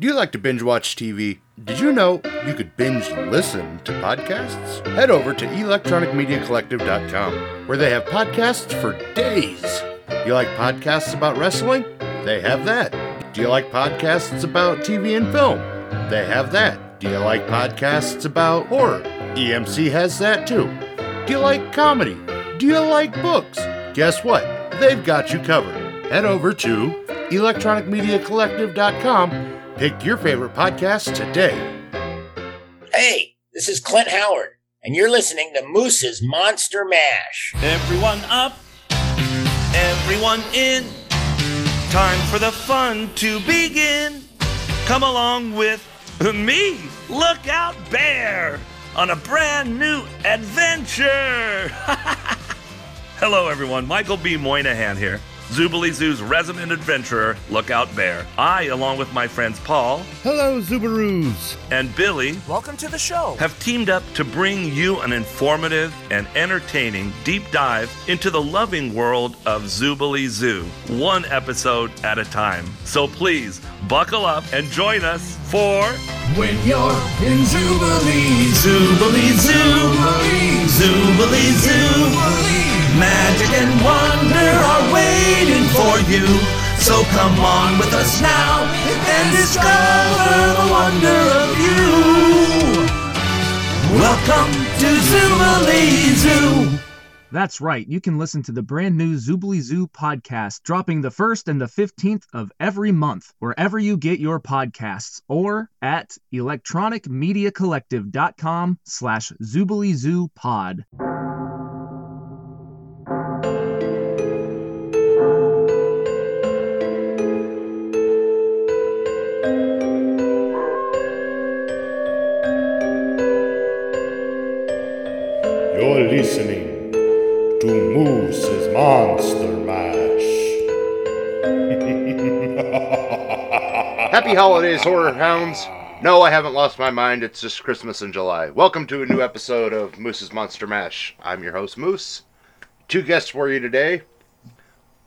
Do you like to binge watch TV? Did you know you could binge listen to podcasts? Head over to electronicmediacollective.com where they have podcasts for days. You like podcasts about wrestling? They have that. Do you like podcasts about TV and film? They have that. Do you like podcasts about horror? EMC has that too. Do you like comedy? Do you like books? Guess what? They've got you covered. Head over to electronicmediacollective.com. Pick your favorite podcast today. Hey, this is Clint Howard, and you're listening to Moose's Monster Mash. Everyone up, everyone in. Time for the fun to begin. Come along with me, Lookout Bear, on a brand new adventure. Hello, everyone. Michael B. Moynihan here. Zoobilee Zoo's resident adventurer, Lookout Bear. I, along with my friends Paul Hello, Zubaroos. and Billy, Welcome to the show. have teamed up to bring you an informative and entertaining deep dive into the loving world of Zoobilee Zoo, one episode at a time. So please buckle up and join us for When you're in Jubilee, Zoobilee Zoo, Zoobilee Zoo. Magic and wonder are waiting for you. So come on with us now and discover the wonder of you. Welcome to Zoobilee Zoo. That's right. You can listen to the brand new Zoobly Zoo podcast dropping the 1st and the 15th of every month, wherever you get your podcasts, or at electronicmediacollective.com slash pod. You're listening to Moose's Monster Mash. Happy holidays, horror hounds. No, I haven't lost my mind. It's just Christmas in July. Welcome to a new episode of Moose's Monster Mash. I'm your host, Moose. Two guests for you today.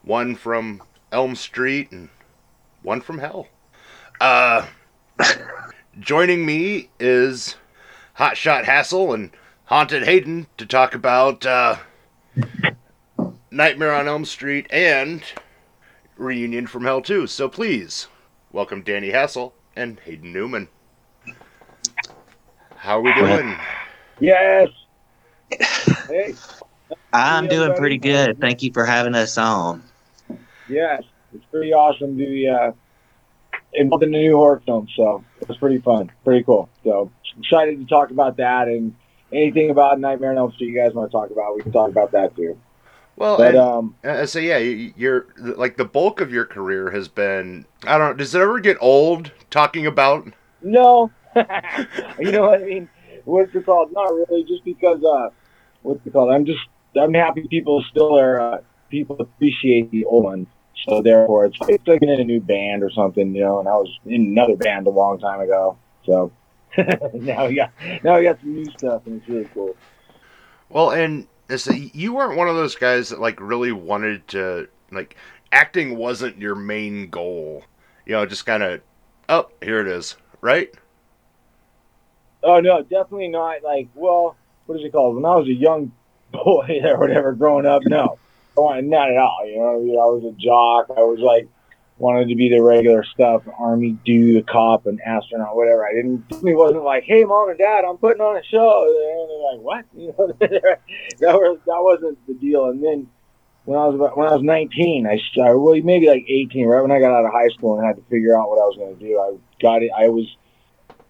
One from Elm Street and one from Hell. Uh, joining me is Hotshot Hassel and Haunted Hayden to talk about uh, Nightmare on Elm Street and Reunion from Hell 2. So please, welcome Danny Hassel and Hayden Newman. How are we doing? Yes. Hey, I'm doing buddy. pretty good. Thank you for having us on. yes. It's pretty awesome to be uh, involved in a new horror film, so it's pretty fun, pretty cool. So excited to talk about that and anything about Nightmare on Elm Street you guys want to talk about, we can talk about that too. Well, But and, um, so yeah, you- you're like the bulk of your career has been. I don't. know, Does it ever get old talking about? no, you know what I mean? What's it called? Not really, just because uh, what's it called? I'm just I'm happy people still are uh, people appreciate the old ones. So therefore, it's it's like in a new band or something, you know. And I was in another band a long time ago, so now we got now we got some new stuff, and it's really cool. Well, and so you weren't one of those guys that like really wanted to like acting wasn't your main goal. You know, just kind of, oh, here it is, right? Oh no, definitely not. Like, well, what is it called? When I was a young boy or whatever, growing up, no, not at all. You know, I was a jock. I was like wanted to be the regular stuff, army dude, cop, and astronaut, whatever. I didn't. Definitely wasn't like, hey, mom and dad, I'm putting on a show. And they're like, what? You know, that was that wasn't the deal. And then when I was about, when I was 19, I started, well, maybe like 18, right when I got out of high school and had to figure out what I was going to do. I got it. I was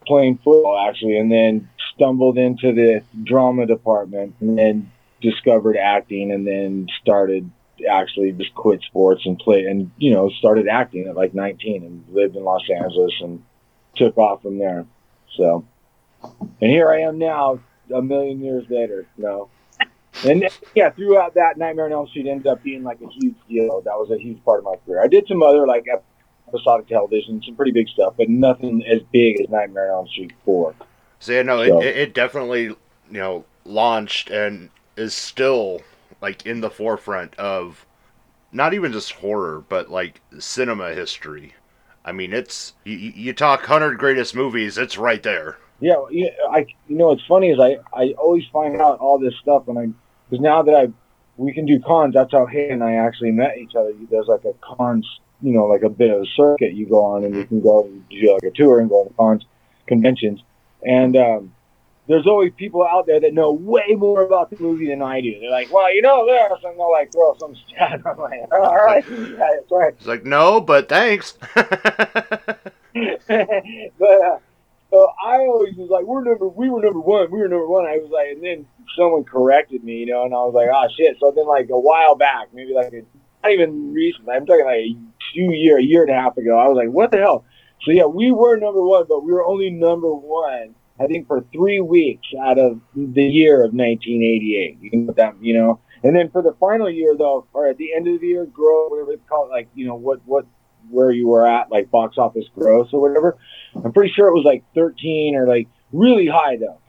playing football actually, and then stumbled into the drama department, and then discovered acting, and then started actually just quit sports and play, and you know started acting at like 19, and lived in Los Angeles, and took off from there. So, and here I am now, a million years later. You know. And yeah, throughout that, Nightmare on Elm Street ended up being like a huge deal. That was a huge part of my career. I did some other like episodic television, some pretty big stuff, but nothing as big as Nightmare on Elm Street 4. So yeah, no, So- it, it definitely you know launched and is still like in the forefront of not even just horror, but like cinema history. I mean, it's you, you talk hundred greatest movies, it's right there. Yeah, yeah. I you know what's funny is I I always find out all this stuff when I because now that I we can do cons. That's how Hay and I actually met each other. There's like a cons, you know, like a bit of a circuit you go on, and you can go and do like a tour and go to cons, conventions, and um, there's always people out there that know way more about the movie than I do. They're like, well, you know this, and they'll like throw some stat. I'm like, all right, yeah, that's right. It's like, no, but thanks. but uh, so I always was like, we're number, we were number one, we were number one. I was like, and then someone corrected me, you know, and I was like, oh shit. So then like a while back, maybe like a, not even recent, I'm talking like a two year, a year and a half ago. I was like, what the hell? So yeah, we were number one, but we were only number one. I think for three weeks out of the year of 1988. You can put that, you know. And then for the final year, though, or at the end of the year, grow whatever it's called, like you know what what where you were at, like box office gross or whatever. I'm pretty sure it was like 13 or like really high though,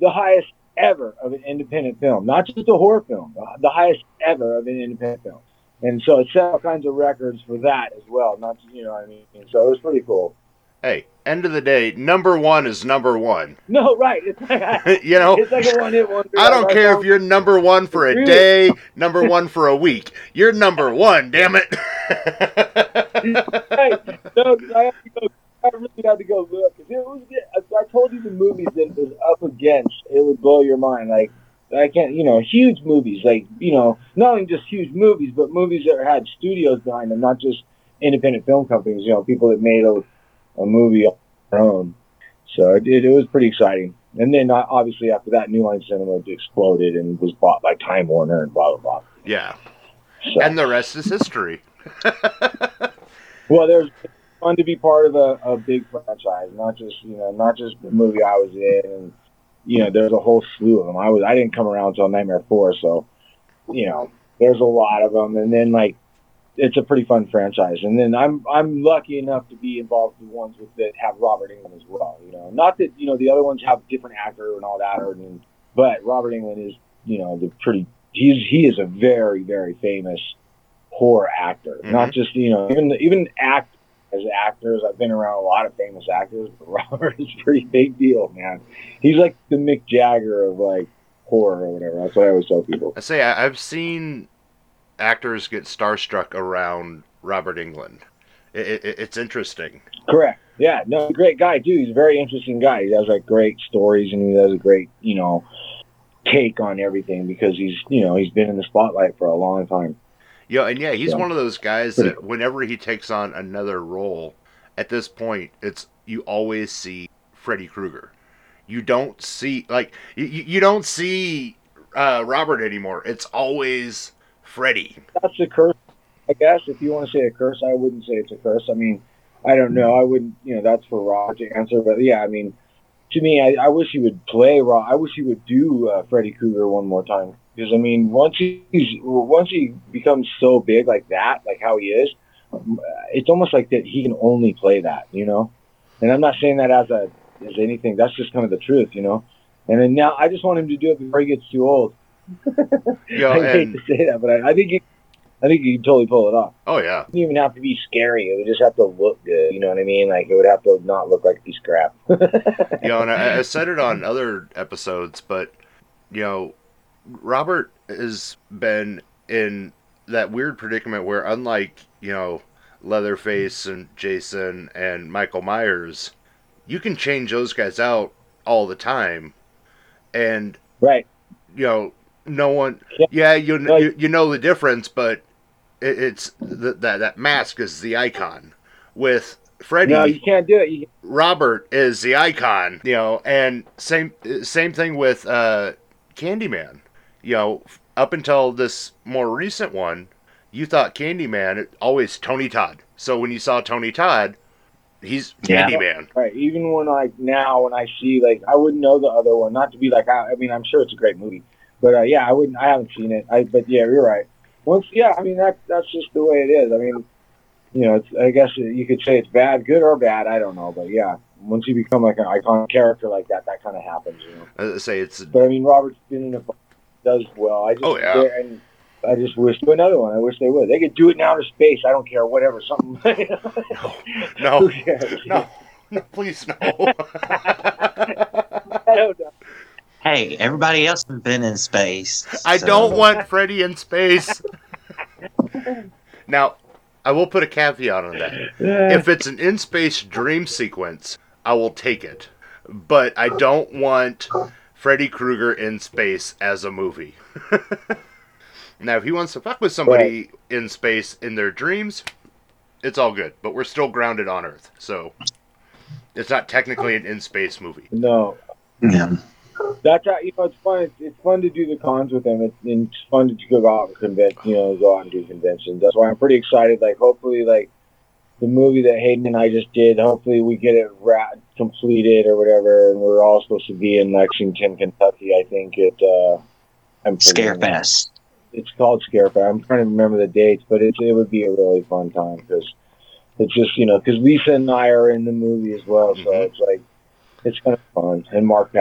the highest ever of an independent film, not just a horror film, the- highest ever of an independent film. And so it set all kinds of records for that as well. Not you know I mean. So it was pretty cool. Hey, end of the day, number one is number one. No, right? It's like you know, it's like a one hit wonder. I don't care if you're number one for a day, number one for a week. You're number one, damn it. hey, no, I have to go. I really had to go look. 'Cause It was. If I told you the movies that it was up against, it would blow your mind. Like I can't, you know, huge movies. Like you know, not only just huge movies, but movies that had studios behind them, not just independent film companies. You know, people that made a, a movie on their own. So it, it, was pretty exciting. And then uh, obviously after that, New Line Cinema exploded and was bought by Time Warner and blah blah blah. yeah. So. And the rest is history. Well, there's it's fun to be part of a, a big franchise, not just you know, not just the movie I was in, and you know, there's a whole slew of them. I was I didn't come around until Nightmare Four, so you know, there's a lot of them, and then like it's a pretty fun franchise. And then I'm I'm lucky enough to be involved with the ones with, that have Robert Englund as well. You know, not that you know the other ones have different actor and all that, or but Robert Englund is you know the pretty he's he is a very very famous horror actor. Mm-hmm. Not just you know even even act as actors. I've been around a lot of famous actors, but Robert is a pretty big deal, man. He's like the Mick Jagger of like horror or whatever. That's what I always tell people. I say I, I've seen actors get starstruck around Robert Englund. It, it, it's interesting. Correct. Yeah, no, great guy too. He's a very interesting guy. He has like great stories and he has a great, you know, take on everything because he's, you know, he's been in the spotlight for a long time. Yeah, and yeah, he's one of those guys that whenever he takes on another role, at this point, it's you always see Freddy Krueger. You don't see like you, you you don't see uh, Robert anymore. It's always Freddy. That's a curse, I guess. If you want to say a curse, I wouldn't say it's a curse. I mean, I don't know. I wouldn't, you know, that's for Rob to answer. But yeah, I mean, to me, I, I wish he would play Rob. I wish he would do uh, Freddy Krueger one more time. Because I mean, once he's once he becomes so big like that, like how he is, it's almost like that he can only play that, you know. And I'm not saying that as a as anything. That's just kind of the truth, you know. And then now I just want him to do it before he gets too old. I hate and to say that, but I, I think you, I think he can totally pull it off. oh yeah, It doesn't even have to be scary. It would just have to look good. You know what I mean? Like it would have to not look like a piece of crap. you know, and I, I said it on other episodes, but you know, Robert has been in that weird predicament where, unlike you know, Leatherface and Jason and Michael Myers, you can change those guys out all the time, and right. you know, no one, Yeah. yeah, you No, you, you know the difference, but it, it's th- that that mask is the icon. With Freddy, No, you can't do it. You, Robert is the icon, you know, and same same thing with uh, Candyman. You know, up until this more recent one, you thought Candyman always Tony Todd. So when you saw Tony Todd, he's Yeah. Candyman. right. Even when like now when I see like I wouldn't know the other one. Not to be like I, I mean I'm sure it's a great movie, but uh, yeah I wouldn't. I haven't seen it. I but yeah you're right. Once yeah I mean that that's just the way it is. I mean you know it's, I guess you could say it's bad, good or bad. I don't know, but yeah. Once you become like an iconic character like that, that kind of happens. You know. I say it's But I mean, Robert's been in a does well. I just Oh, yeah. and I just wish do another one. I wish they would. They could do it in outer space. I don't care. Whatever. Something. No, Who no, no, please no. I don't know. Hey, everybody else has been in space. I so- don't want Freddy in space. now, I will put a caveat on that. If it's an in space dream sequence, I will take it. But I don't want Freddy Krueger in space as a movie. now, if he wants to fuck with somebody in space in their dreams, it's all good. But we're still grounded on Earth, so it's not technically an in space movie. No, Yeah. That's how, you know it's fun. It's, it's fun to do the cons with them. It's, and it's fun to go out and convention. You know, go out and do conventions. That's why I'm pretty excited. Like, hopefully, like the movie that Hayden and I just did. Hopefully, we get it ra- completed or whatever. And we're all supposed to be in Lexington, Kentucky. I think it. Uh, I'm. Scarefest. It's called Scarefest. I'm trying to remember the dates, but it it would be a really fun time because it's just you know because Lisa and I are in the movie as well, so Mhm. it's like it's kind of fun. And Mark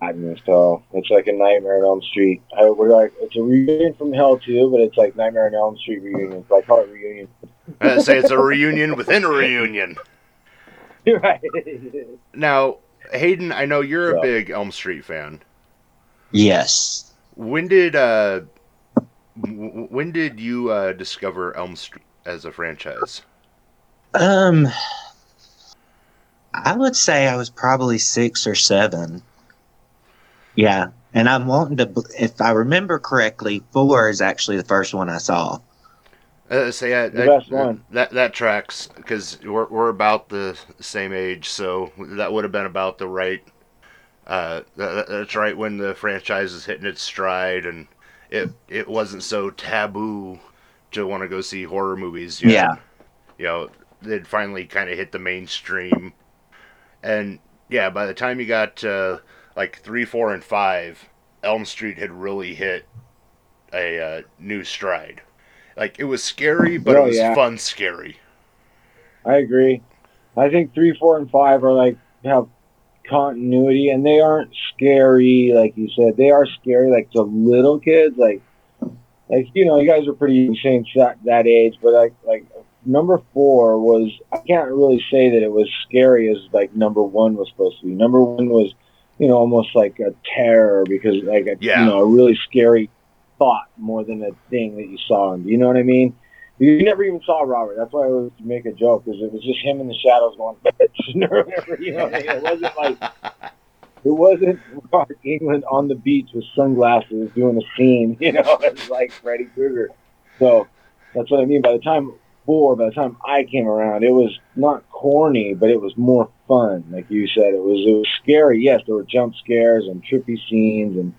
Patton, so it's like a Nightmare on Elm Street. I, we're like it's a reunion from Hell too, but it's like Nightmare on Elm Street reunion. So I call it reunion. I say it's a reunion within a reunion. right. Now, Hayden, I know you're a big Elm Street fan. Yes. When did uh, w- when did you uh, discover Elm Street as a franchise? Um, I would say I was probably six or seven. Yeah, and I'm wanting to. If I remember correctly, four is actually the first one I saw. Uh, say I, The I- best one. That that tracks because we're we're about the same age, so that would have been about the right. Uh, that, that's right when the franchise is hitting its stride, and it it wasn't so taboo to want to go see horror movies. yet. Yeah. you know, they'd finally kind of hit the mainstream. And yeah, by the time you got uh, like three, four, and five, Elm Street had really hit a uh, new stride. Like it was scary, but Oh, it was yeah. fun scary. I agree. I think three, four, and five are like have continuity, and they aren't scary, like you said. They are scary, like to little kids, like like you know, you guys are pretty insane that that age, but like like number four was I can't really say that it was scary as like number one was supposed to be. Number one was you know almost like a terror because like a Yeah. you know a really scary thought more than a thing that you saw. You know what I mean? You never even saw Robert. That's why I always make a joke because it was just him in the shadows going, or whatever. You know, what I mean? it wasn't like it wasn't Robert Englund on the beach with sunglasses doing a scene. You know, it's like Freddy Krueger. So that's what I mean. By the time four, by the time I came around, it was not corny, but it was more fun. Like you said, it was it was scary. Yes, there were jump scares and trippy scenes and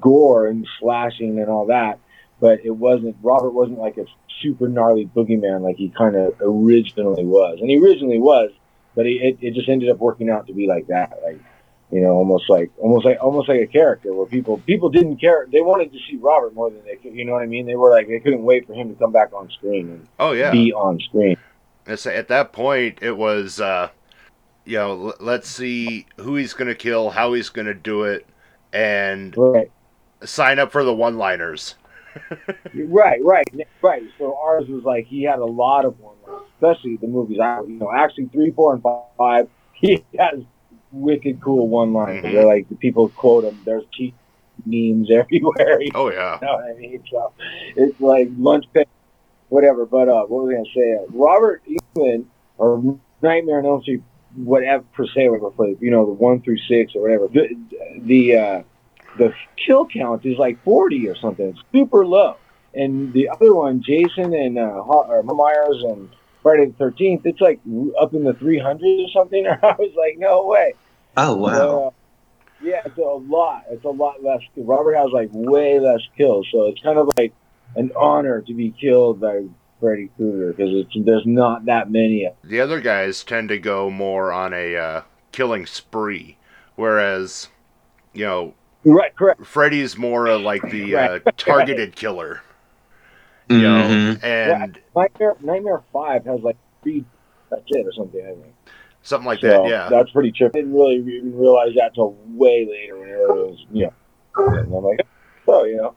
gore and slashing and all that but it wasn't Robert wasn't like a super gnarly boogeyman like he kind of originally was, and he originally was, but he, it it just ended up working out to be like that, like you know, almost like almost like almost like a character where people people didn't care, they wanted to see Robert more than they could, you know what I mean? They were like they couldn't wait for him to come back on screen and Oh yeah. be on screen. At that point, it was, uh, you know, let's see who he's gonna kill, how he's gonna do it, and Right, sign up for the one-liners. right, right, right. So ours was like he had a lot of one, liners, especially the movies. I you know actually three, four, and five. He has wicked cool one liners. Mhm. They're like the people quote them. There's cheap memes everywhere. Oh yeah. You know what I mean? So it's like lunch pay, whatever. But uh, what was I gonna say? Uh, Robert Englund or Nightmare on Elm Street, whatever per se, whatever for you know the one through six or whatever. The the uh, the kill count is like forty or something. It's super low. And the other one, Jason and uh, or Myers and Friday the Thirteenth, it's like up in the three hundreds or something. I was like, no way. Oh wow. Uh, yeah, it's a lot. It's a lot less. Robert has like way less kills, so it's kind of like an honor to be killed by Freddy Krueger because it's there's not that many. of The other guys tend to go more on a uh, killing spree, whereas, you know. Right, correct. Freddy's more of like the uh, Right. targeted killer, you know, Mhm. and Nightmare Nightmare Five has like three. That's it or something. I think. something like so that. Yeah. that's pretty trippy. I didn't really even realize that till way later when it was, you know. And I'm like, oh, you know.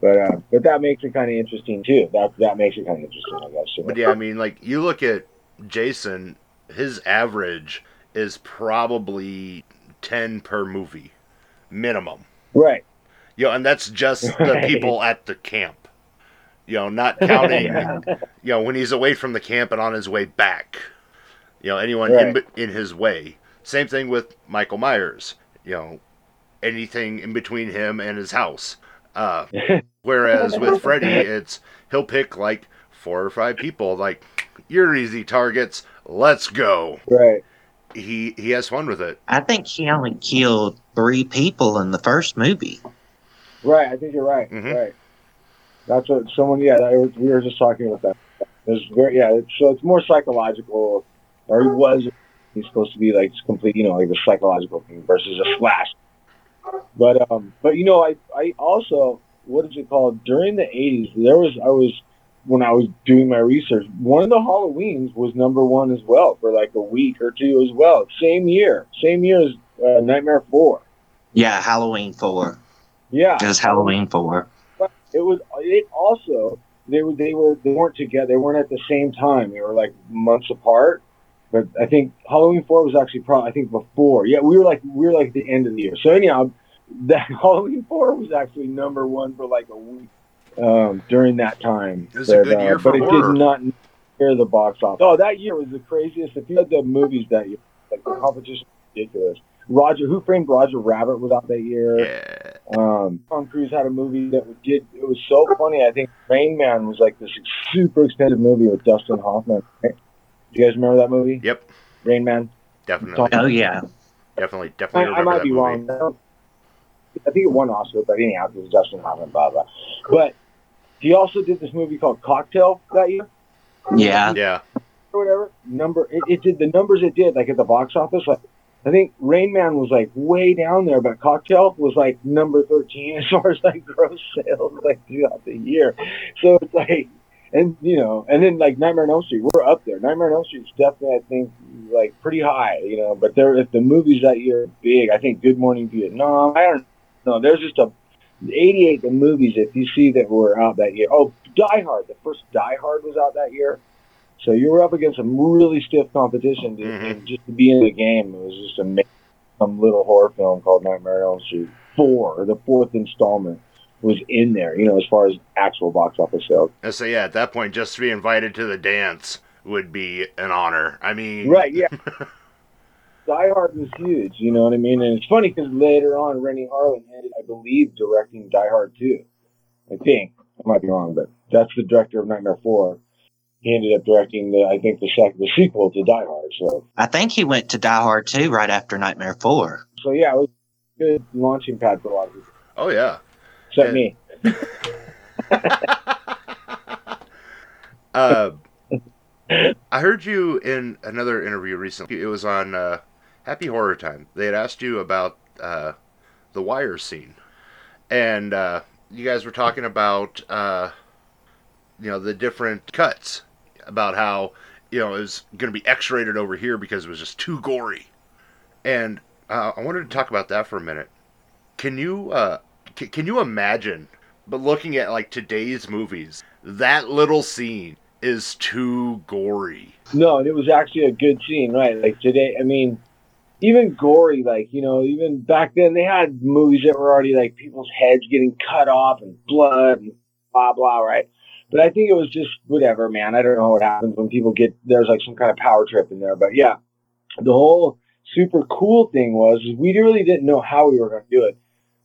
But uh, but that makes it kind of interesting too. That that makes it kind of interesting, I guess. But yeah, I mean, like you look at Jason, his average is probably ten per movie, minimum. Right. You know, and that's just the people at the camp. You know, not counting. Yeah. You know, when he's away from the camp and on his way back. You know, anyone Right. in in in his way. Same thing with Michael Myers. You know, anything in between him and his house. Uh, whereas with Freddy, it's he'll pick like four or five people. Like, you're easy targets. Let's go. Right. He he has fun with it. I think he only killed three people in the first movie. Right. I think you're right. Mhm. Right. That's what someone. Yeah, that we were just talking about that. It's very yeah. It's, so it's more psychological, or he was. He's supposed to be like complete, you know, like the psychological thing versus a slash. But um, but you know, I I also what is it called? During the '80s, there was I was when I was doing my research. One of the Halloweens was number one as well for like a week or two as well. Same year, same year as uh, Nightmare Four. Yeah, Halloween 4. Yeah, It was Halloween 4. It was it also they were they were they weren't together they weren't at the same time. They were like months apart. But i think halloween 4 was actually probably i think before. Yeah we were like we were like at the end of the year. So anyhow that halloween 4 was actually number one for like a week um, during that time. It was a But, good year uh, for but it did not near the box office oh that year was the craziest. If you had the movies that year like the competition was ridiculous. Roger who framed roger rabbit was out that year? Yeah. Um, Tom Cruise had a movie that was did it was so funny. I think Rain Man was like this super expensive movie with Dustin Hoffman. right? Do you guys remember that movie? Yep. Rain Man. Definitely. Oh, yeah. Definitely. Definitely. I remember might be movie. wrong. I I think it won Oscar, but anyhow, it was Dustin Hoffman. Blah blah. But he also did this movie called Cocktail that year Yeah. Yeah. or whatever. Number it, it did the numbers it did like at the box office. Like I think Rain Man was like way down there, but Cocktail was like number thirteen as far as like gross sales like throughout the year. So it's like, and you know, and then like Nightmare on Elm Street, we're up there. Nightmare on Elm Street's definitely I think like pretty high, you know. But there, if the movies that year are big, I think Good Morning Vietnam. I don't know. There's just a 88 the movies if you see that were out that year. Oh, Die Hard, the first Die Hard was out that year. So you were up against some really stiff competition to, Mhm. and just to be in the game. It was just amazing. Some little horror film called Nightmare on Elm Street four, the fourth installment, was in there. You know, as far as actual box office sales. And so yeah, at that point, just to be invited to the dance would be an honor. I mean, Right? Yeah. Die Hard was huge. You know what I mean? And it's funny because later on, Renny Harlin ended, I believe, directing Die Hard two. I think I might be wrong, but that's the director of Nightmare four. He ended up directing the, I think, the second, the sequel to Die Hard. So, I think he went to Die Hard 2 right after Nightmare 4. so yeah, it was a good launching pad for a lot of people, Oh yeah. except Yeah. me. uh, I heard you in another interview recently. It was on uh, Happy Horror Time. They had asked you about uh, the wire scene, and uh, you guys were talking about uh, you know the different cuts about how you know it was going to be X-rated over here because it was just too gory, and uh, I wanted to talk about that for a minute. Can you uh, c- can you imagine? But looking at like today's movies, that little scene is too gory. No, and it was actually a good scene, right? Like today, I mean, even gory, like, you know, even back then they had movies that were already like people's heads getting cut off and blood and blah, blah, right? But I think it was just whatever, man. I don't know what happens when people get, there's like some kind of power trip in there. But yeah, the whole super cool thing was we really didn't know how we were going to do it.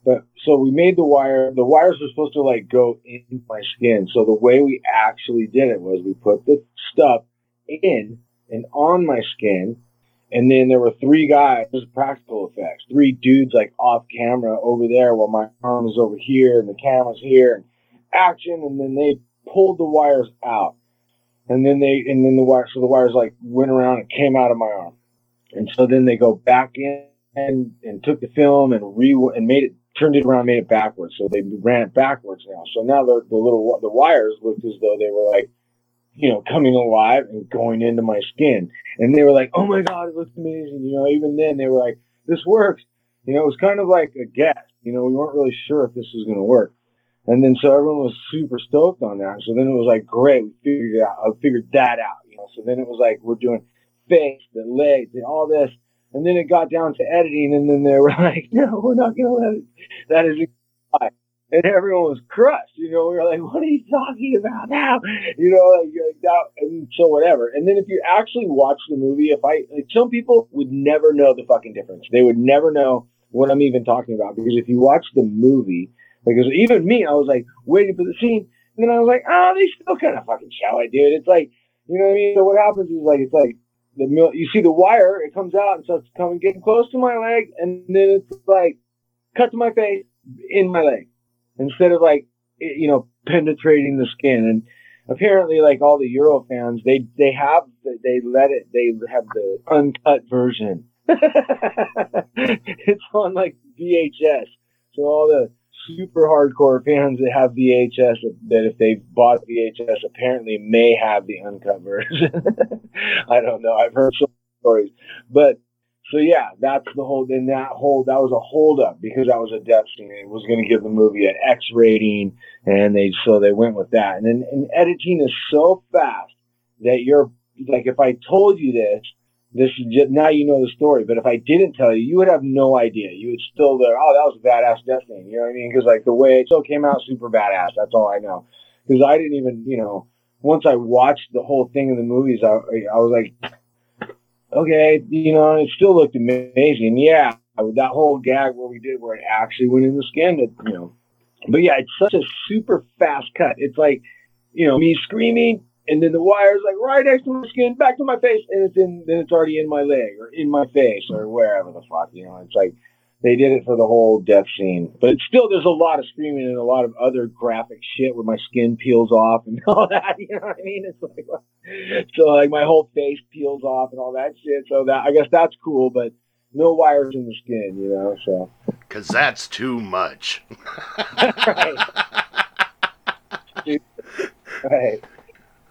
But so we made the wire. The wires were supposed to like go in my skin. So the way we actually did it was we put the stuff in and on my skin, and then there were three guys. Practical effects. Three dudes like off camera over there, while my arm is over here and the camera's here, and action. And then they pulled the wires out, and then they and then the wire. So the wires like went around and came out of my arm, and so then they go back in and and took the film and re and made it turned it around, made it backwards. So they ran it backwards now. So now the the little the wires looked as though they were like, you know, coming alive and going into my skin. And they were like, "Oh my god, it looks amazing!" You know, even then they were like, "This works." You know, it was kind of like a guess. You know, we weren't really sure if this was going to work. And then so everyone was super stoked on that. So then it was like, great, we figured out. I figured that out, you know. So then it was like we're doing face, the legs, and all this. And then it got down to editing, and then they were like, no, we're not gonna let it. That is fine. And everyone was crushed, you know. We were like, "What are you talking about now?" You know, like, like that. And so whatever. And then if you actually watch the movie, if I like, some people would never know the fucking difference. They would never know what I'm even talking about because if you watch the movie, because even me, I was like waiting for the scene, and then I was like, "Oh, they still kind of fucking show it, dude." It's like, you know what I mean? So what happens is like, it's like the mil- you see the wire, it comes out and starts coming, getting close to my leg, and then it's like cut to my face in my leg instead of like it- you know penetrating the skin and apparently like all the euro fans they they have the- they let it they have the uncut version it's on like vhs so all the super hardcore fans that have vhs that if they bought vhs apparently may have the uncut version i don't know i've heard some stories but so yeah, that's the whole. Then that whole that was a holdup because that was a death scene. It was going to give the movie an X rating, and they so they went with that. And then and editing is so fast that you're like, if I told you this, this is just now you know the story. But if I didn't tell you, you would have no idea. You would still there. Oh, that was a badass death scene. You know what I mean? Because like the way it still came out, super badass. That's all I know. Because I didn't even, you know, once I watched the whole thing in the movies, I I was like okay, you know, it still looked amazing. Yeah, that whole gag where we did where it actually went in the skin, it, you know. But yeah, it's such a super fast cut. It's like, you know, me screaming and then the wire's like right next to my skin, back to my face, and it's in then it's already in my leg or in my face or wherever the fuck, you know. It's like they did it for the whole death scene. But it's still there's a lot of screaming and a lot of other graphic shit where my skin peels off and all that, you know what I mean? It's like so like my whole face peels off and all that shit. So that I guess that's cool, but no wires in the skin, you know. So Because that's too much. right, right.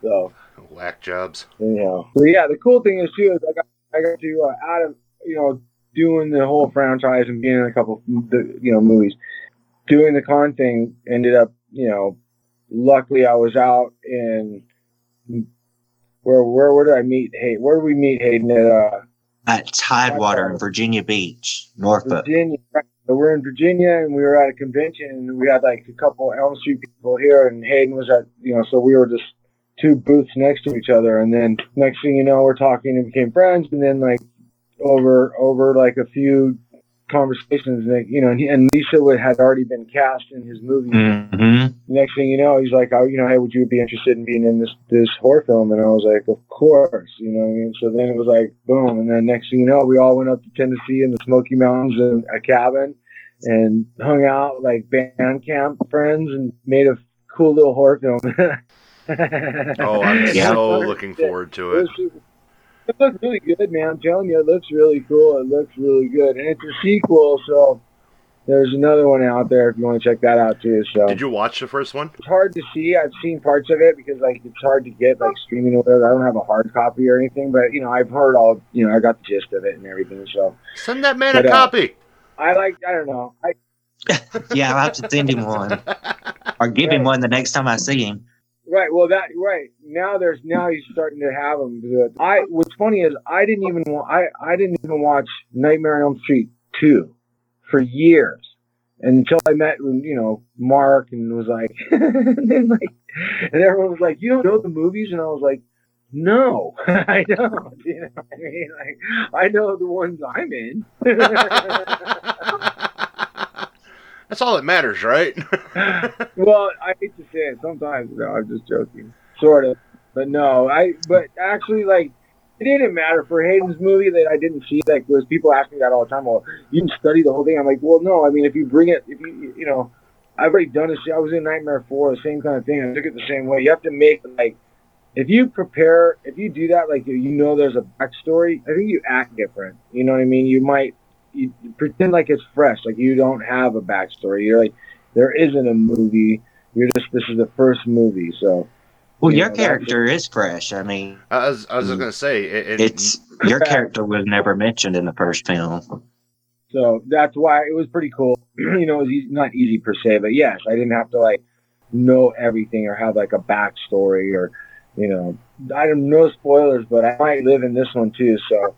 So Whack jobs. you know. So yeah, the cool thing is too is I got I got to uh, out of you know doing the whole franchise and being in a couple the you know movies, doing the con thing ended up you know. Luckily, I was out in where where where did I meet Hayden? Where did we meet Hayden at? Uh, At Tidewater in Virginia Beach, Norfolk. Virginia. So we're in Virginia, and we were at a convention, and we had like a couple Elm Street people here, and Hayden was at, you know, so we were just two booths next to each other, and then next thing you know, we're talking and became friends, and then like over over like a few conversations, like you know, and, he, and Lisa would, had already been cast in his movie. hmm Next thing you know, he's like, oh, you know, hey, would you be interested in being in this this horror film? And I was like, of course, you know what I mean. So then it was like, boom, and then next thing you know, we all went up to Tennessee in the Smoky Mountains in a cabin and hung out like band camp friends and made a cool little horror film. Oh, I'm Yeah. so looking forward to It, it. was super- it looks really good, man. I'm telling you, it looks really cool. It looks really good, and it's a sequel, so there's another one out there if you want to check that out too. So Did you watch the first one? it's hard to see. I've seen parts of it because like it's hard to get like streaming or whatever. I don't have a hard copy or anything, but you know I've heard all. You know I got the gist of it and everything. So Send that man But, a uh, copy. I like. I don't know. I Yeah, I'll have to send him one or give him one the next time I see him. Right. Well, that right now there's now he's starting to have them. I what's funny is I didn't even wa- I I didn't even watch Nightmare on Elm Street two for years. Until I met, you know, Mark and was like, and like, and everyone was like, you don't know the movies? And I was like, no, I don't. You know, I mean, like, I know the ones I'm in. That's all that matters, right? well, I hate to say it. Sometimes, no, I'm just joking, sort of. But no, I. But actually, like, it didn't matter for Hayden's movie that I didn't see. Like, was people ask me that all the time. Well, you didn't study the whole thing. I'm like, well, no. I mean, if you bring it, if you, you know, I've already done this. I was in Nightmare Four, the same kind of thing. I took it the same way. You have to make like. If you prepare, if you do that, like you know, there's a backstory. I think you act different. You know what I mean? You might you pretend like it's fresh, like you don't have a backstory. You're like, there isn't a movie. You're just this is the first movie, so Well, Yeah, your that- character is fresh. I mean, I was, I was Mm. going to say, it, it, it's your character was never mentioned in the first film. so that's why it was pretty cool. you know, it was easy, not easy per se, but yes, I didn't have to like know everything or have like a backstory or, you know, I don't no spoilers, but I might live in this one too. So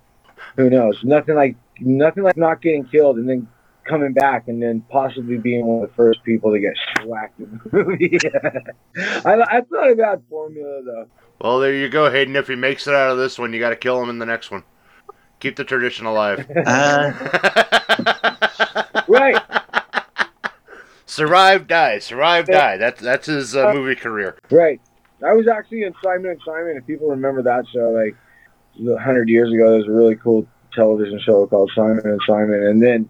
who knows? Nothing like nothing like not getting killed and then coming back and then possibly being one of the first people to get whacked in the movie. I, I thought about formula though. Well, there you go, Hayden. If he makes it out of this one, you got to kill him in the next one. Keep the tradition alive. Uh, Right. Survive, die. Survive, die. That's that's his uh, movie career. Right. I was actually in Simon and Simon. If people remember that show, like a hundred years ago, there was a really cool television show called Simon and Simon. And then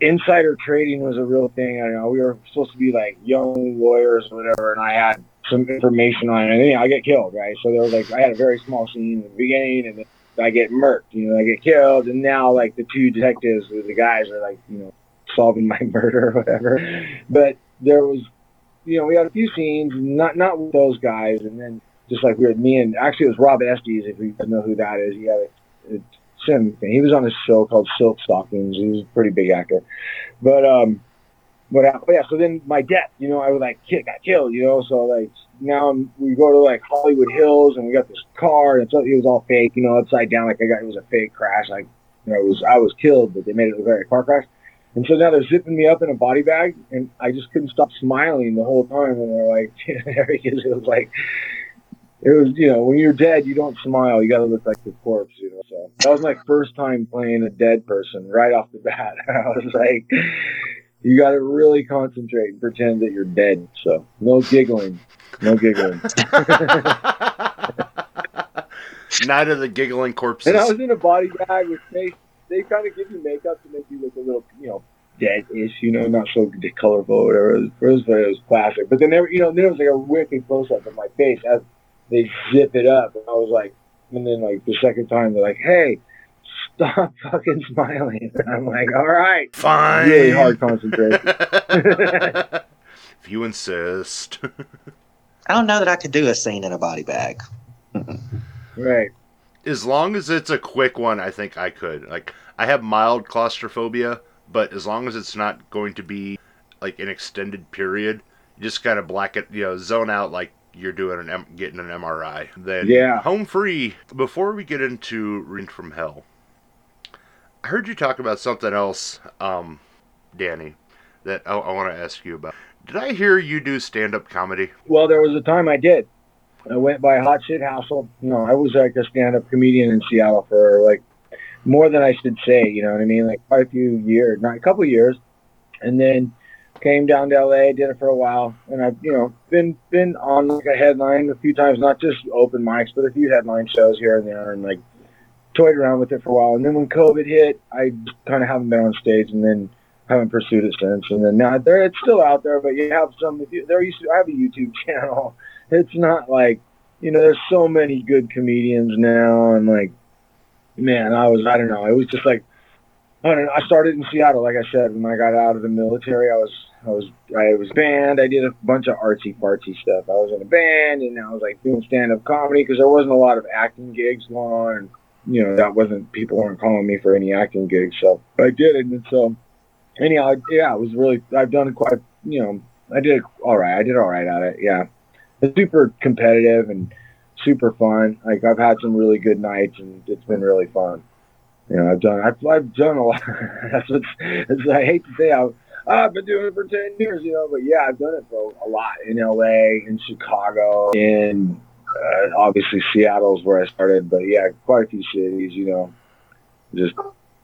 insider trading was a real thing. I know. We were supposed to be like young lawyers or whatever, and I had some information on it. And then I get killed, right? So there was like I had a very small scene in the beginning, and then I get murked. You know, I get killed, and now like the two detectives, the guys are like, you know, solving my murder or whatever. But there was you know, we had a few scenes, not not with those guys, and then just like we had me and actually it was Rob Estes, if you know who that is. He had a, a sim. He was on a show called Silk Stockings. He was a pretty big actor, but um, what happened? Yeah, so then my death, you know, I was like kid got killed, you know, so like now I'm, we go to like Hollywood Hills and we got this car and so it was all fake, you know, upside down like I got it was a fake crash, like you know, it was I was killed, but they made it look like a car crash. And so now they're zipping me up in a body bag, and I just couldn't stop smiling the whole time. And they're like, it was like, it was, you know, when you're dead, you don't smile. You got to look like the corpse, you know. So that was my first time playing a dead person right off the bat. I was like, you got to really concentrate and pretend that you're dead. So no giggling, no giggling. Night of the giggling corpses. And I was in a body bag with face. They kind of give you makeup to make you look a little, you know, dead-ish, you know, not so colorful or whatever. It was, but it was classic. But then, there, you know, then it was like a wicked close-up of my face as they zip it up. And I was like, and then like the second time, they're like, hey, stop fucking smiling. And I'm like, all right. Fine. Really hard concentration. if you insist. I don't know that I could do a scene in a body bag. right. as long as it's a quick one, I think I could. Like, I have mild claustrophobia, but as long as it's not going to be like an extended period, you just kind of black it, you know, zone out like you're doing an M- getting an MRI. Then Yeah. home free. Before we get into Rent from Hell, I heard you talk about something else, um, Danny, that I, I want to ask you about. Did I hear you do stand up comedy? Well, there was a time I did. I went by Hot Shit Hassel. No, I was like a stand-up comedian in Seattle for like more than I should say. You know what I mean? Like quite a few years, not a couple years, and then came down to LA, did it for a while, and I've you know been been on like a headline a few times, not just open mics, but a few headline shows here and there, and like toyed around with it for a while. And then when COVID hit, I kind of haven't been on stage, and then haven't pursued it since. And then now there, it's still out there, but you have some. If you, there used to, I have a YouTube channel. It's not like you know, there's so many good comedians now, and like, man, I was, I don't know, it was just like, I don't know. I started in Seattle, like I said, when I got out of the military. I was, I was, I was band. I did a bunch of artsy fartsy stuff. I was in a band, and I was like doing stand up comedy because there wasn't a lot of acting gigs going on, and you know, that wasn't people weren't calling me for any acting gigs, so I did it, and so anyhow, yeah, it was really. I've done quite, you know, I did all right. I did all right at it. Yeah, it's super competitive and super fun. Like I've had some really good nights, and it's been really fun. You know, I've done. I've, I've done a lot. That's what's. It's, I hate to say I've. I've been doing it for ten years, you know, but yeah, I've done it for a lot in L.A., in Chicago, in uh, obviously Seattle's where I started, but yeah, quite a few cities, you know, just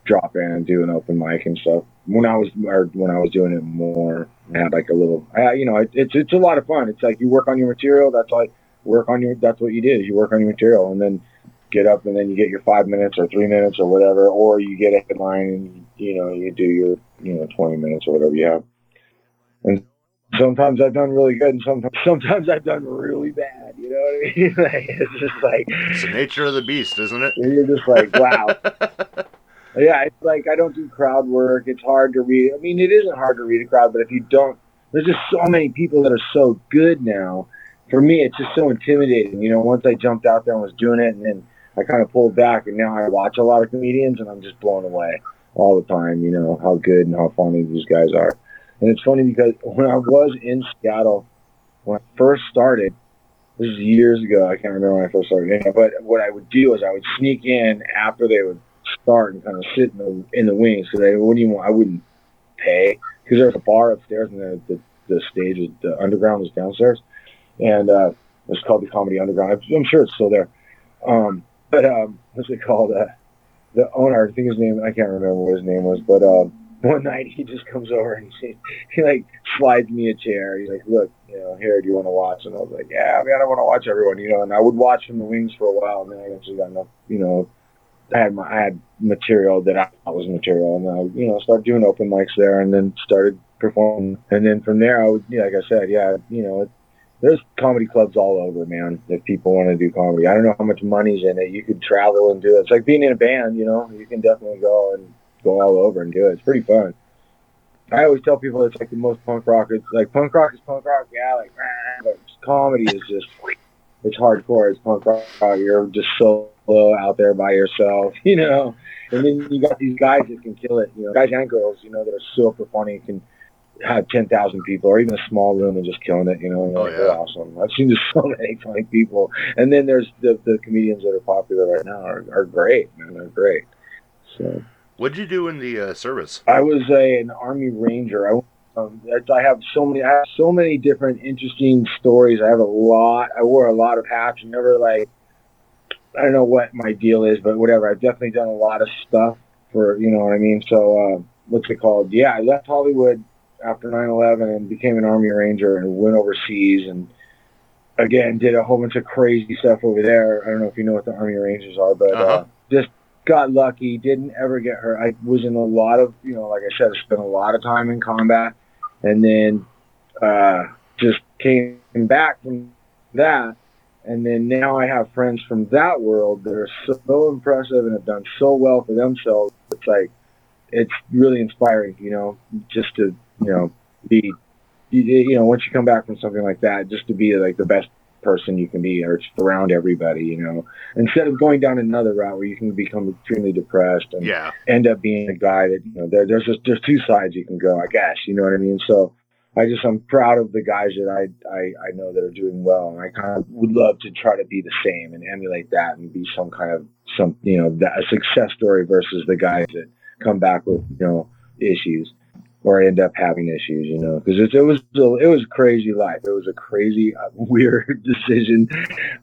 drop in and do an open mic and stuff. When I was or when I was doing it more, I had like a little, I, you know, it, it's it's a lot of fun. It's like you work on your material. That's like work on your. That's what you did. You work on your material, and then get up, and then you get your five minutes or three minutes or whatever, or you get a headline and you know you do your you know twenty minutes or whatever you have. And sometimes I've done really good, and sometimes sometimes I've done really bad. You know what I mean? like, it's just like It's the nature of the beast, isn't it? you're just like wow. Yeah, it's like I don't do crowd work. It's hard to read. I mean, it isn't hard to read a crowd, but if you don't, there's just so many people that are so good now. For me, it's just so intimidating. You know, once I jumped out there and was doing it, and then I kind of pulled back, and now I watch a lot of comedians, and I'm just blown away. all the time. You know how good and how funny these guys are. And it's funny because when I was in Seattle, when I first started, this is years ago. I can't remember when I first started. But what I would do is I would sneak in after they would start and kind of sit in the in the wings. So they wouldn't even. I wouldn't pay because there's a bar upstairs and the the, the stage is the underground is downstairs, and uh, it's called the Comedy Underground. I'm sure it's still there. Um, but um, what's it called? Uh, the owner, I think his name. I can't remember what his name was, but. um, one night he just comes over and he, he like slides me a chair. He's like, look, you know, here, do you want to watch? And I was like, yeah, man, I don't want to watch everyone, you know. And I would watch from the wings for a while, and then I actually got enough, you know. I had my, I had material that I thought was material, and I, you know, started doing open mics there, and then started performing. And then from there, I would, yeah, like I said, yeah, you know, there's comedy clubs all over, man. If people want to do comedy, I don't know how much money's in it. You could travel and do it. It's like being in a band, you know. You can definitely go and go all over and do it. It's pretty fun. I always tell people it's like the most punk rock. It's like punk rock is punk rock, yeah, like, but comedy is just it's hardcore. It's punk rock. You're just solo out there by yourself, you know. And then you got these guys that can kill it, you know, guys and girls, you know, that are super funny, can have ten thousand people or even a small room and just killing it, you know. Oh, like, yeah. They're awesome. I've seen just so many funny people. And then there's the the comedians that are popular right now are, are great, man. They're great. So. What'd you do in the uh, service? I was a, an army ranger. I, um, I have so many. I have so many different interesting stories. I have a lot. I wore a lot of hats. and Never like. I don't know what my deal is, but whatever. I've definitely done a lot of stuff for you know what I mean. So uh, what's it called? Yeah, I left Hollywood after 9/11 and became an army ranger and went overseas and again did a whole bunch of crazy stuff over there. I don't know if you know what the army rangers are, but uh Uh-huh. just got lucky, didn't ever get hurt. I was in a lot of, you know, like I said, I spent a lot of time in combat and then uh, just came back from that. And then now I have friends from that world that are so impressive and have done so well for themselves. It's like, it's really inspiring, you know, just to, you know, be, you, you know, once you come back from something like that, just to be like the best person you can be or just around everybody, you know, instead of going down another route where you can become extremely depressed and Yeah. end up being a guy that you know there, there's just there's two sides you can go I guess you know what I mean so I just I'm proud of the guys that I I, I know that are doing well and I kind of would love to try to be the same and emulate that and be some kind of some you know that, a success story versus the guys that come back with you know issues or I end up having issues you know because it, it was it was a crazy life it was a crazy uh, weird decision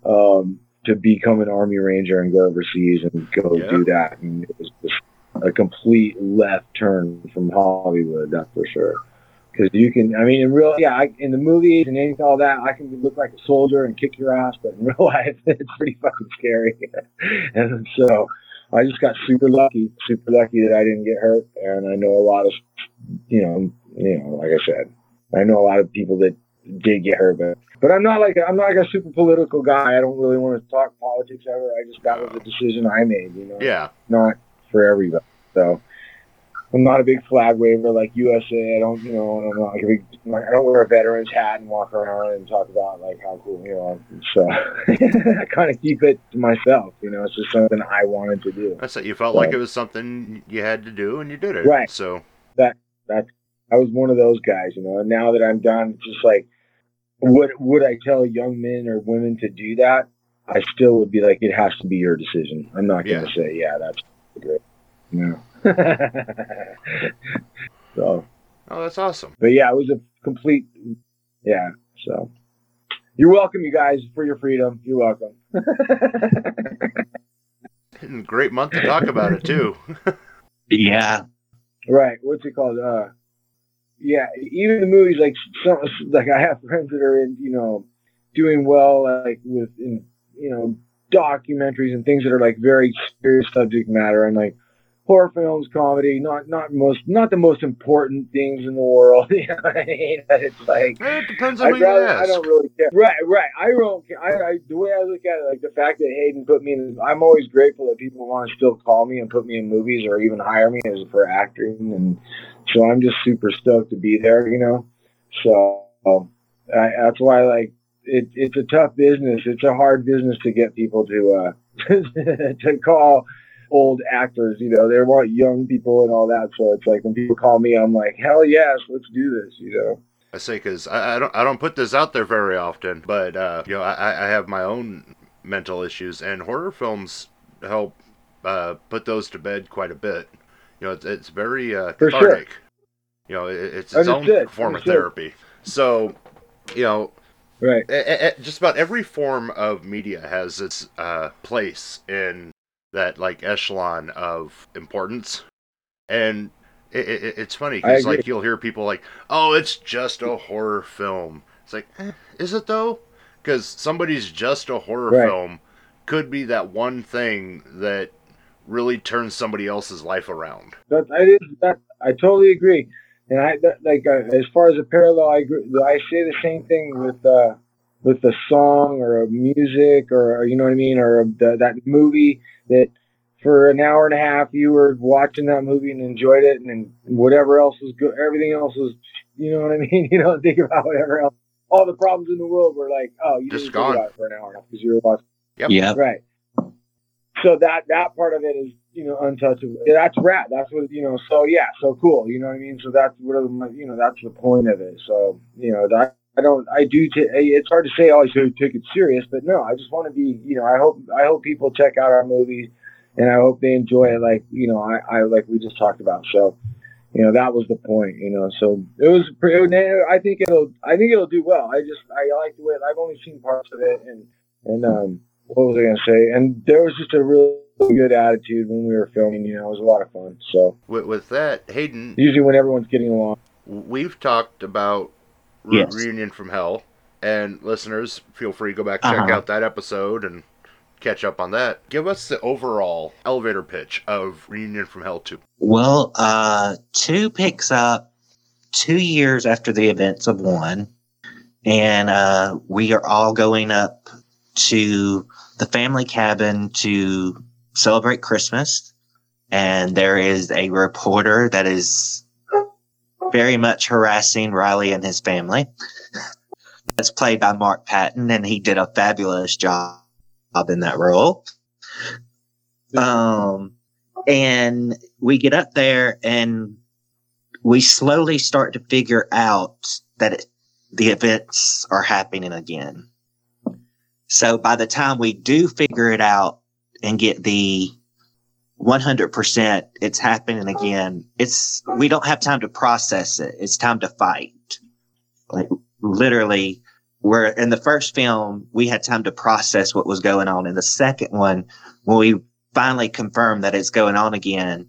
um to become an army ranger and go overseas and go Yeah. do that and it was just a complete left turn from Hollywood, that's for sure. Because you can, I mean, in real, yeah, I, in the movies and anything, all that, I can look like a soldier and kick your ass, but in real life, it's pretty fucking scary. and so, I just got super lucky, super lucky that I didn't get hurt, and I know a lot of, you know, you know, like I said, I know a lot of people that did get hurt, but but I'm not like a, I'm not like a super political guy. I don't really want to talk politics ever. I just that was a decision I made, you know Yeah. not for everybody. So I'm not a big flag waver like USA. I don't, you know, I'm not like a big, like, I don't wear a veteran's hat and walk around and talk about like how cool, you know. So I kind of keep it to myself. You know, it's just something I wanted to do. That's it. You felt So- like it was something you had to do, and you did it. Right. So that that I was one of those guys, you know. And now that I'm done, it's just like, would would I tell young men or women to do that? I still would be like, it has to be your decision. I'm not going to Yeah. say, yeah, that's great. No. so. Oh, that's awesome. but yeah, it was a complete, yeah. So you're welcome, you guys, for your freedom. You're welcome. And great month to talk about it too. Yeah. right. What's it called? Uh, yeah. Even the movies, like some, like I have friends that are in, you know, doing well, like with, in, you know, documentaries and things that are like very serious subject matter and like horror films, comedy, not not most, not the most important things in the world. you know what I mean? It's like. It depends on who I'd you rather, I ask. don't really care. Right, right. I don't care. I, I, the way I look at it, like the fact that Hayden put me in, I'm always grateful that people want to still call me and put me in movies or even hire me as for acting. And so I'm just super stoked to be there, you know? So I, that's why, like, it, it's a tough business. It's a hard business to get people to, uh, to call old actors. You know, they want young people and all that. So it's like when people call me, I'm like, hell yes, let's do this. You know. I say because I, I don't I don't put this out there very often, but uh, you know I, I have my own mental issues, and horror films help uh, put those to bed quite a bit. You know, it's, it's very uh, For sure. cathartic. You know, it, it's its own Understood, form of therapy. So, you know, Right. a- a- just about every form of media has its uh, place in that like echelon of importance, and it, it, it's funny because like you'll hear people like, "Oh, it's just a horror film." It's like, eh, is it though? Because somebody's just a horror Right. film could be that one thing that really turns somebody else's life around. That I did that. I totally agree. And I that, like uh, as far as a parallel, I agree. I say the same thing with uh, with a song or a music or, or you know what I mean, or the, that movie that for an hour and a half you were watching that movie and enjoyed it, and, then whatever else was good, everything else was, you know what I mean. You don't think about whatever else. All the problems in the world were like, oh, you Just didn't gone. about it for an hour and a half because you were watching. Yep. Right. So that that part of it is you know untouchable. That's rad. That's what you know. So yeah. So cool. You know what I mean. So that's what I'm- you know. That's the point of it. So you know that I don't. I do. T- it's hard to say. I should take it serious, but no. I just want to be. You know. I hope. I hope people check out our movies, and I hope they enjoy it. Like you know. I. I like we just talked about. So. You know that was the point. You know, so it was. pre- I think it'll. I think it'll do well. I just. I like the way. I've only seen parts of it, and and um, what was I going to say? And there was just a really good attitude when we were filming. You know, it was a lot of fun. So With, with that, Hayden, usually when everyone's getting along, we've talked about Re- Yes. Reunion from Hell, and listeners, feel free to go back check Uh-huh. out that episode and catch up on that. Give us the overall elevator pitch of Reunion from Hell 2. Well, uh, two picks up two years after the events of one, and uh, we are all going up to the family cabin to celebrate Christmas. And there is a reporter that is very much harassing Riley and his family. That's played by Mark Patton, and he did a fabulous job in that role. Um, and we get up there and we slowly start to figure out that it, the events are happening again. So by the time we do figure it out and get the 100% it's happening again, it's, we don't have time to process it. It's time to fight. Like literally, where in the first film, we had time to process what was going on. In the second one, when we finally confirm that it's going on again,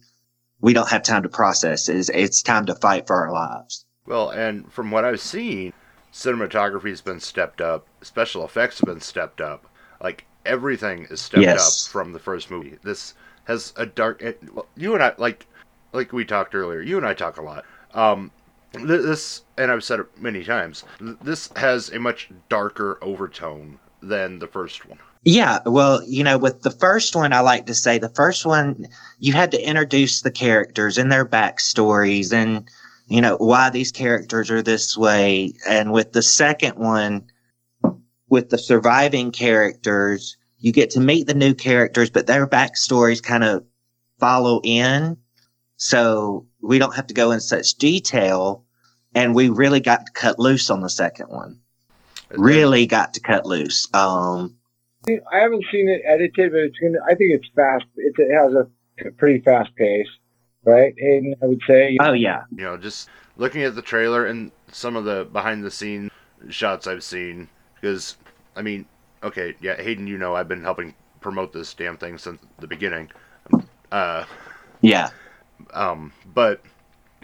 we don't have time to process. It's, it's time to fight for our lives. Well, and from what I've seen, cinematography's been stepped up, special effects have been stepped up. Like everything is stepped Yes. up from the first movie. This has a dark. You and I, like, like we talked earlier. You and I talk a lot. Um, this, and I've said it many times. This has a much darker overtone than the first one. Yeah, well, you know, with the first one, I like to say the first one, you had to introduce the characters and their backstories and, you know, why these characters are this way. And with the second one, with the surviving characters, you get to meet the new characters, but their backstories kind of follow in. So we don't have to go in such detail. And we really got to cut loose on the second one. Really got to cut loose. Um, I haven't seen it edited, but it's gonna. I think it's fast. It, it has a pretty fast pace, right? Hayden, I would say. oh yeah. you know, just looking at the trailer and some of the behind the scenes shots I've seen, because, I mean, okay, yeah, Hayden, you know, I've been helping promote this damn thing since the beginning. Uh, Yeah. um, but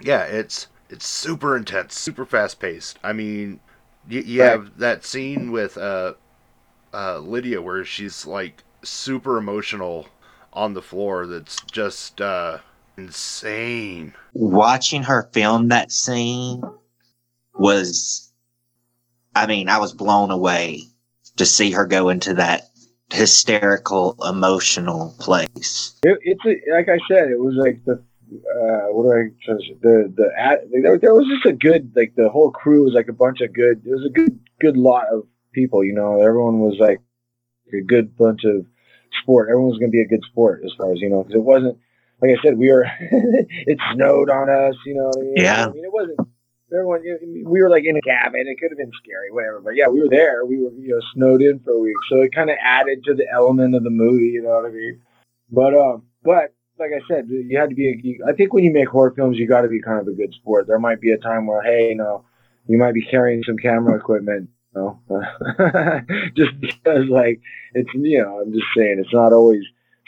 yeah, it's it's super intense, super fast paced. I mean, you, you Right. have that scene with uh, uh, Lydia where she's like super emotional on the floor. That's just uh, insane. watching her film that scene was i mean i was blown away to see her go into that hysterical emotional place It, it's a, like I said, it was like the uh, what do I try to say? the the ad, there, there was just a good like the whole crew was like a bunch of good. It was a good good lot of people. You know, everyone was like a good bunch of sport. Everyone was going to be a good sport as far as you know, because it wasn't like I said, we were it snowed on us. You know what I mean? Yeah. I mean, it wasn't. Everyone, we were like in a cabin. It could have been scary, whatever. But yeah, we were there. We were, you know, snowed in for a week, so it kind of added to the element of the movie. You know what I mean? But um, but like I said, you had to be. You, I think when you make horror films, you got to be kind of a good sport. There might be a time where, hey, you know, you might be carrying some camera equipment. You know, just because, like, it's you know, I'm just saying, it's not always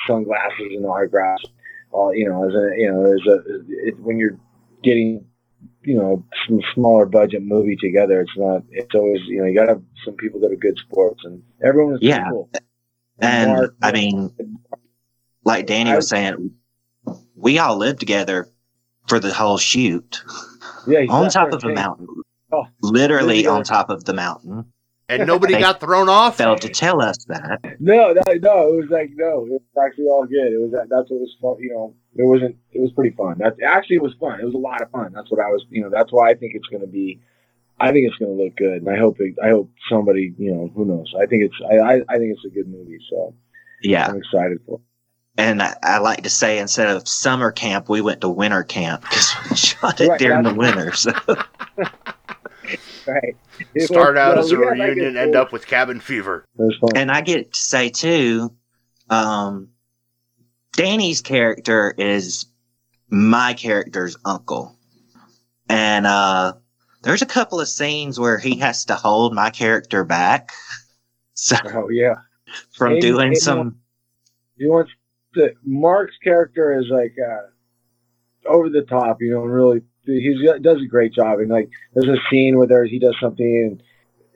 sunglasses and autographs. All you know, as a you know, as a it, when you're getting you know some smaller budget movie together, it's not. It's always you know you got to have some people that are good sports, and everyone was Yeah. cool. And Mark- I mean, like Danny was saying, we all lived together for the whole shoot yeah, on top of a mountain. Oh, Literally on top of the mountain. And nobody They got thrown off. Failed to tell us that. No, no, no. It was like no. It was actually all good. It was that. That's what was fun. You know, it wasn't. It was pretty fun. That's actually it was fun. It was a lot of fun. That's what I was. You know, that's why I think it's going to be. I think it's going to look good, and I hope. It, I hope somebody. You know, who knows? I think it's. I. I, I think it's a good movie. So Yeah. I'm excited for. it. And I, I like to say instead of summer camp, we went to winter camp because we shot it Right, during the that's- winter. So Right. It Start was- out no, as a we reunion, end up with cabin fever. It was fun. and I get to say too, um, Danny's character is my character's uncle, and uh, there's a couple of scenes where he has to hold my character back, so oh yeah. from Hayden- doing Hayden some. He wants the Mark's character is like uh, over the top, you know, and really he does a great job. And like, there's a scene where there he does something, and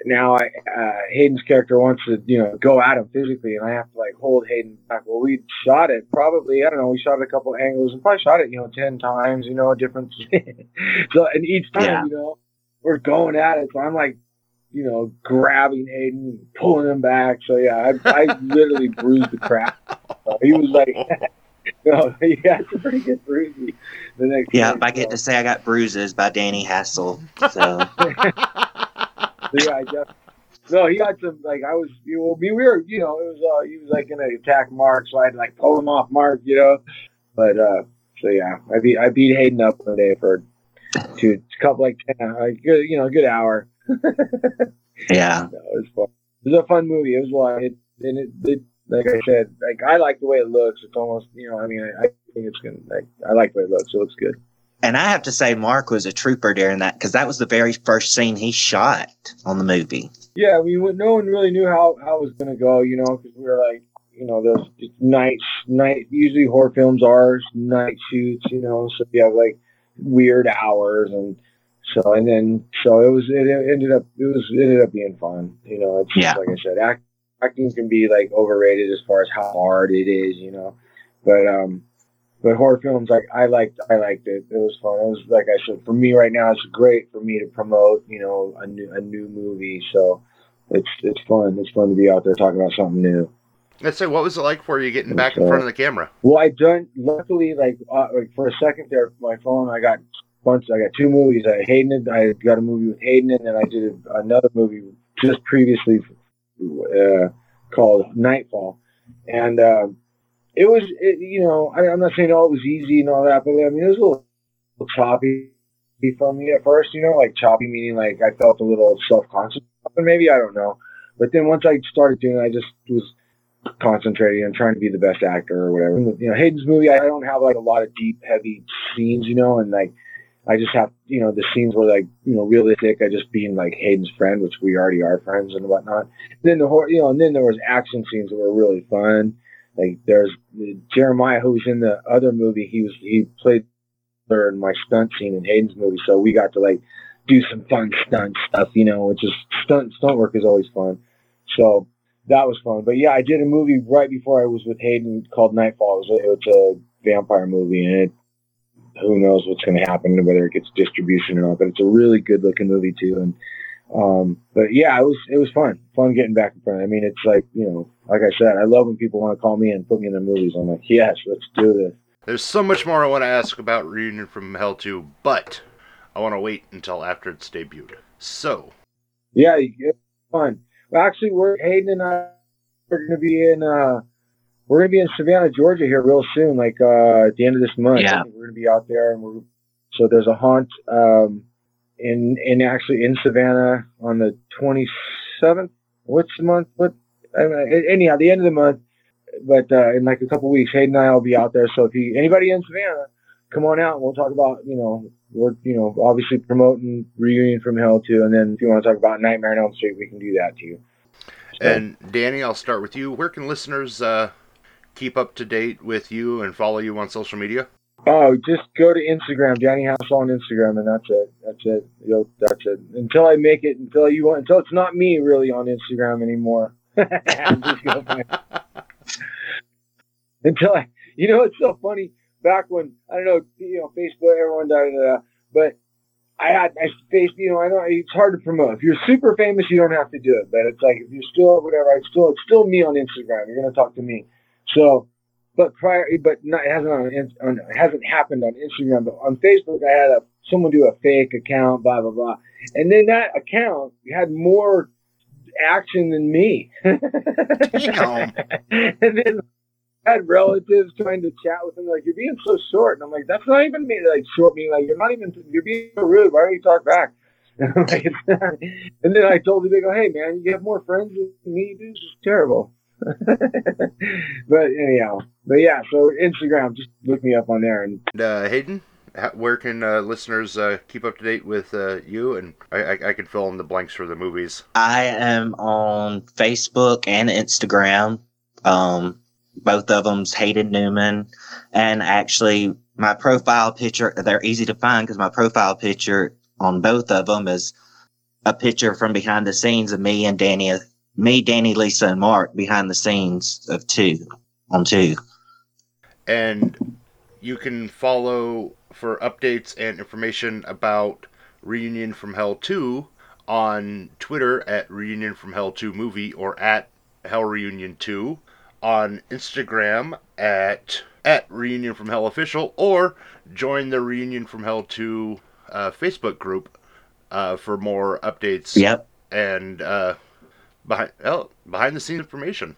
now I, uh, Hayden's character wants to, you know, go at him physically, and I have to like hold Hayden back. Well, we shot it probably, I don't know, we shot it a couple angles, and probably shot it, you know, ten times, you know, a different. so, and each time, Yeah. you know, we're going at it, so I'm like. You know, grabbing Hayden, pulling him back. So yeah, I, I literally bruised the crap so he was like, no, he had some pretty good bruises. The next Yeah, day, I get to say I got bruises by Danny Hassel. So so, yeah, I just, no, he got some like I was, you know, we were, you know, it was, uh, he was like gonna attack Mark, so I had to like pull him off Mark, you know. But uh, so yeah, I beat I beat Hayden up one day for two, a couple like ten, like good, you know, a good hour. yeah, No, it was fun. It was a fun movie. It was one. It, and it, it, like I said, like I like the way it looks. It's almost, you know, I mean, I, I think it's gonna, like, I like the way it looks. It looks good. and I have to say Mark was a trooper during that because that was the very first scene he shot on the movie. Yeah, we no one really knew how how it was gonna go, you know, because we were like, you know, those night night. Usually horror films are night shoots, you know, so you have like weird hours and so and then so it was it ended up it was it ended up being fun, you know. It's Yeah. like I said, act, acting can be like overrated as far as how hard it is, you know, but um. But horror films, like I liked, I liked it. It was fun. It was like I said, for me right now, it's great for me to promote, you know, a new a new movie. So it's it's fun. It's fun to be out there talking about something new. Let's say, what was it like for you getting back in front of the camera? Well, I done luckily like uh, like for a second there, my phone I got bunch. I got two movies. I Hayden. I got a movie with Hayden, and then I did another movie just previously uh, called Nightfall, and um, it was it, you know I, I'm not saying oh it was easy and all that, but I mean it was a little, choppy for me at first. You know, like choppy meaning like I felt a little self conscious, maybe I don't know. But then once I started doing it, I just was concentrating on trying to be the best actor or whatever. You know, Hayden's movie, I don't have like a lot of deep, heavy scenes, you know, and like I just have, you know, the scenes were like, you know, realistic. I just being like Hayden's friend, which we already are friends and whatnot. then the horror, you know, and then there was action scenes that were really fun. Like there's Jeremiah, who was in the other movie. He was he played her in my stunt scene in Hayden's movie, so we got to like do some fun stunt stuff, you know, which is stunt stunt work is always fun. So that was fun. But yeah, I did a movie right before I was with Hayden called Nightfall. It was a, it was a vampire movie, and it, who knows what's going to happen, whether it gets distribution or not. But it's a really good looking movie too. And um, but yeah, it was it was fun, fun getting back in front. I mean, it's like you know, like I said, I love when people want to call me and put me in their movies. I'm like, yes, let's do this. There's so much more I want to ask about Reunion from Hell 2, but I want to wait until after it's debuted. So, Yeah, it's fun. Well, actually, we're Hayden and I are going to be in uh, we're gonna be in Savannah, Georgia here real soon, like uh, at the end of this month. Yeah. We're gonna be out there, and we're so there's a haunt um, in in actually in Savannah on the 27th. What's the month? What? I mean, anyhow, the end of the month. But uh, in like a couple weeks, Hayden and I will be out there. So if you anybody in Savannah, come on out and we'll talk about you know we're you know obviously promoting Reunion from Hell 2, and then if you want to talk about Nightmare on Elm Street, we can do that too. So- And Danny, I'll start with you. Where can listeners uh, keep up to date with you and follow you on social media? Oh, just go to Instagram, Danny Hassel on Instagram, and that's it. That's it. Yo, that's it. Until I make it, until you want, until it's not me really on Instagram anymore. Until I, you know, it's so funny. Back when I don't know, you know, Facebook, everyone, da da da. But I had, I faced, you know, I know it's hard to promote. If you're super famous, you don't have to do it. But it's like if you're still whatever, I still, it's still me on Instagram. You're gonna talk to me. So but prior, but not, it hasn't on, on it hasn't happened on Instagram. But on Facebook, I had a someone do a fake account, blah blah blah, and then that account had more action than me. And then I had relatives trying to chat with him, like you're being so short, and I'm like, that's not even me, like short me, like you're not even, you're being so rude. Why don't you talk back? And, I'm like, "It's not." and then I told him, they go, hey man, you have more friends than me. This is terrible. but anyhow, but yeah, so Instagram, just look me up on there. And And, uh, Hayden, where can uh, listeners uh, keep up to date with uh, you? And I, I, I can fill in the blanks for the movies. I am on Facebook and Instagram. Um, both of them's Hayden Newman, and actually my profile picture. They're easy to find because my profile picture on both of them is a picture from behind the scenes of me and Danny, me, Danny, Lisa, and Mark behind the scenes of two on two. And you can follow for updates and information about Reunion from Hell 2 on Twitter at Reunion from Hell 2 Movie or at Hell Reunion 2, on Instagram at at Reunion from Hell Official, or join the Reunion from Hell 2 uh, Facebook group uh, for more updates Yep. and uh, behind oh, behind the scenes information.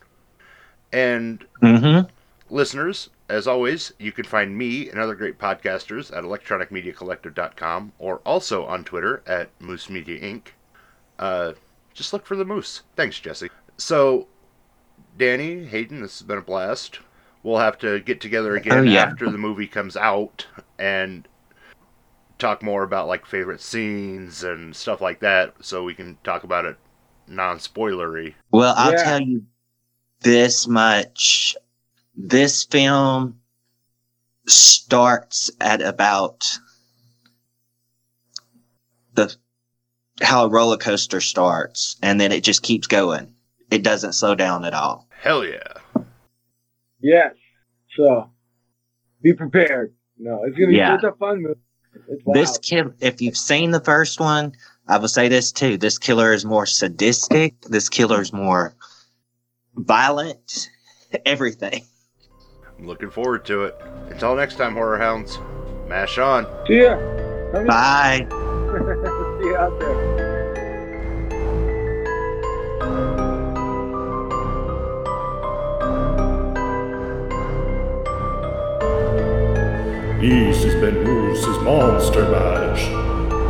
And Mm-hmm. listeners, as always, you can find me and other great podcasters at electronicmediacollective.com or also on Twitter at Moose Media Inc. Uh, just look for the moose. Thanks, Jesse. So, Danny, Hayden, this has been a blast. We'll have to get together again Oh, yeah. after the movie comes out and talk more about like favorite scenes and stuff like that so we can talk about it non-spoilery. Well, I'll Yeah. tell you this much. This film starts at about the how a roller coaster starts and then it just keeps going. It doesn't slow down at all. Hell yeah. yes, so be prepared. No, it's gonna be Yeah. it's a fun movie. It's This kid, if you've seen the first one, I will say this too. This killer is more sadistic. This killer is more violent. Everything. I'm looking forward to it. Until next time, Horror Hounds, mash on. See ya. Come Bye. See you out there. This has been Moose's Monster Mash.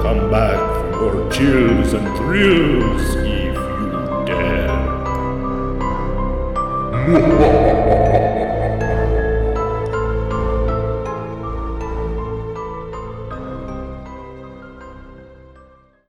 Come back more chills and thrills if you dare.